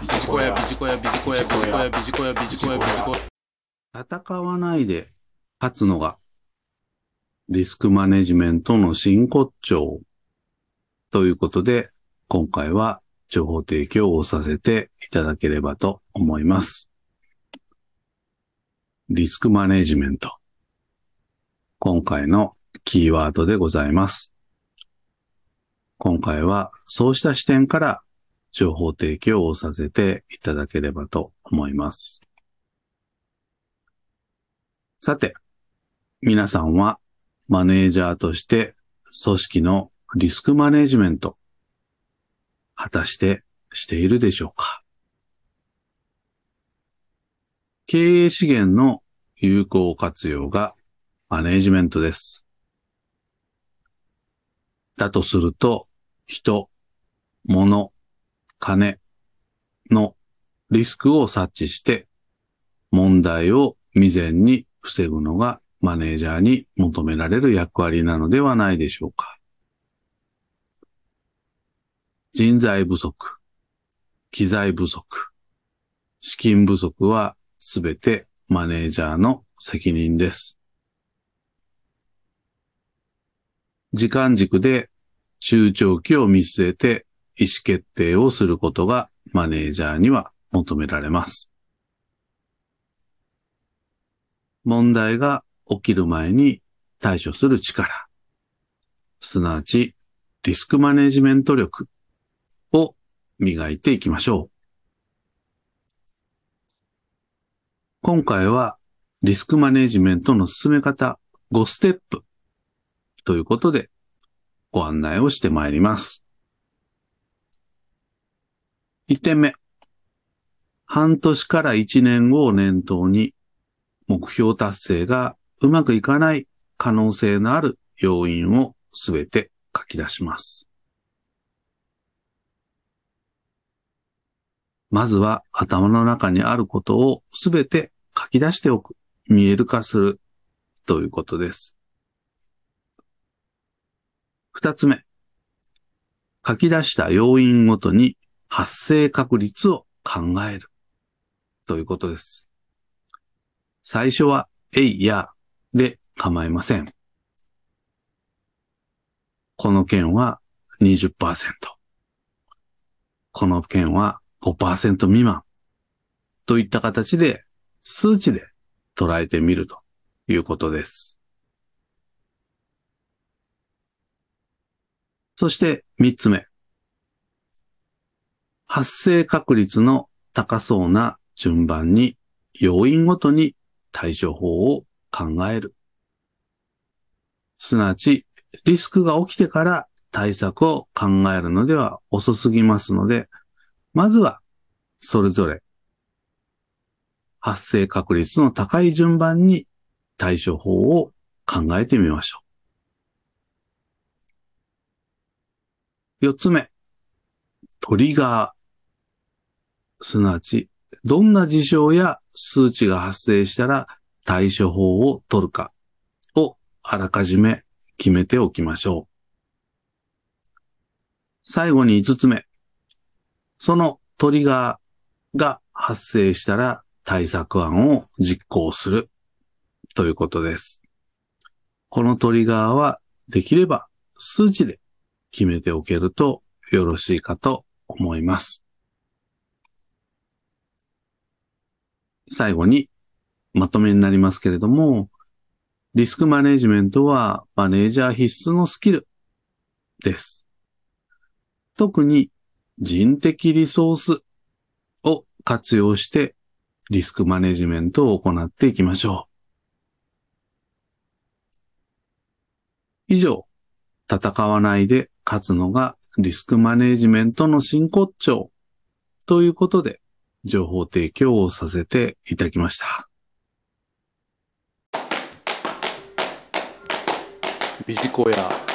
ビジコヤビジコヤビジコヤビジコヤビジコヤビジコヤビジコヤ戦わないで勝つのがリスクマネジメントの真骨頂ということで、今回は情報提供をさせていただければと思います。リスクマネジメント。今回のキーワードでございます。今回はそうした視点から情報提供をさせていただければと思います。さて、皆さんはマネージャーとして組織のリスクマネジメント、果たしてしているでしょうか？経営資源の有効活用がマネージメントです。だとすると、人、物、金のリスクを察知して問題を未然に防ぐのがマネージャーに求められる役割なのではないでしょうか。人材不足、機材不足、資金不足はすべてマネージャーの責任です。時間軸で中長期を見据えて意思決定をすることがマネージャーには求められます。問題が起きる前に対処する力、すなわちリスクマネジメント力を磨いていきましょう。今回はリスクマネジメントの進め方5ステップということでご案内をしてまいります。1点目。半年から1年後を念頭に目標達成がうまくいかない可能性のある要因をすべて書き出します。まずは頭の中にあることをすべて書き出しておく、見える化するということです。二つ目。書き出した要因ごとに発生確率を考えるということです。最初は、えいやで構いません。この件は20%。この件は5%未満。といった形で数値で捉えてみるということです。そして三つ目。発生確率の高そうな順番に要因ごとに対処法を考える。すなわち、リスクが起きてから対策を考えるのでは遅すぎますので、まずは、それぞれ、発生確率の高い順番に対処法を考えてみましょう。四つ目、トリガー。すなわち、どんな事象や数値が発生したら対処法を取るかをあらかじめ決めておきましょう。最後に五つ目。そのトリガーが発生したら対策案を実行するということです。このトリガーはできれば数値で決めておけるとよろしいかと思います。最後にまとめになりますけれども、リスクマネジメントはマネージャー必須のスキルです。特に人的リソースを活用してリスクマネジメントを行っていきましょう。以上、戦わないで勝つのがリスクマネジメントの真骨頂ということで情報提供をさせていただきました。ビジコヤ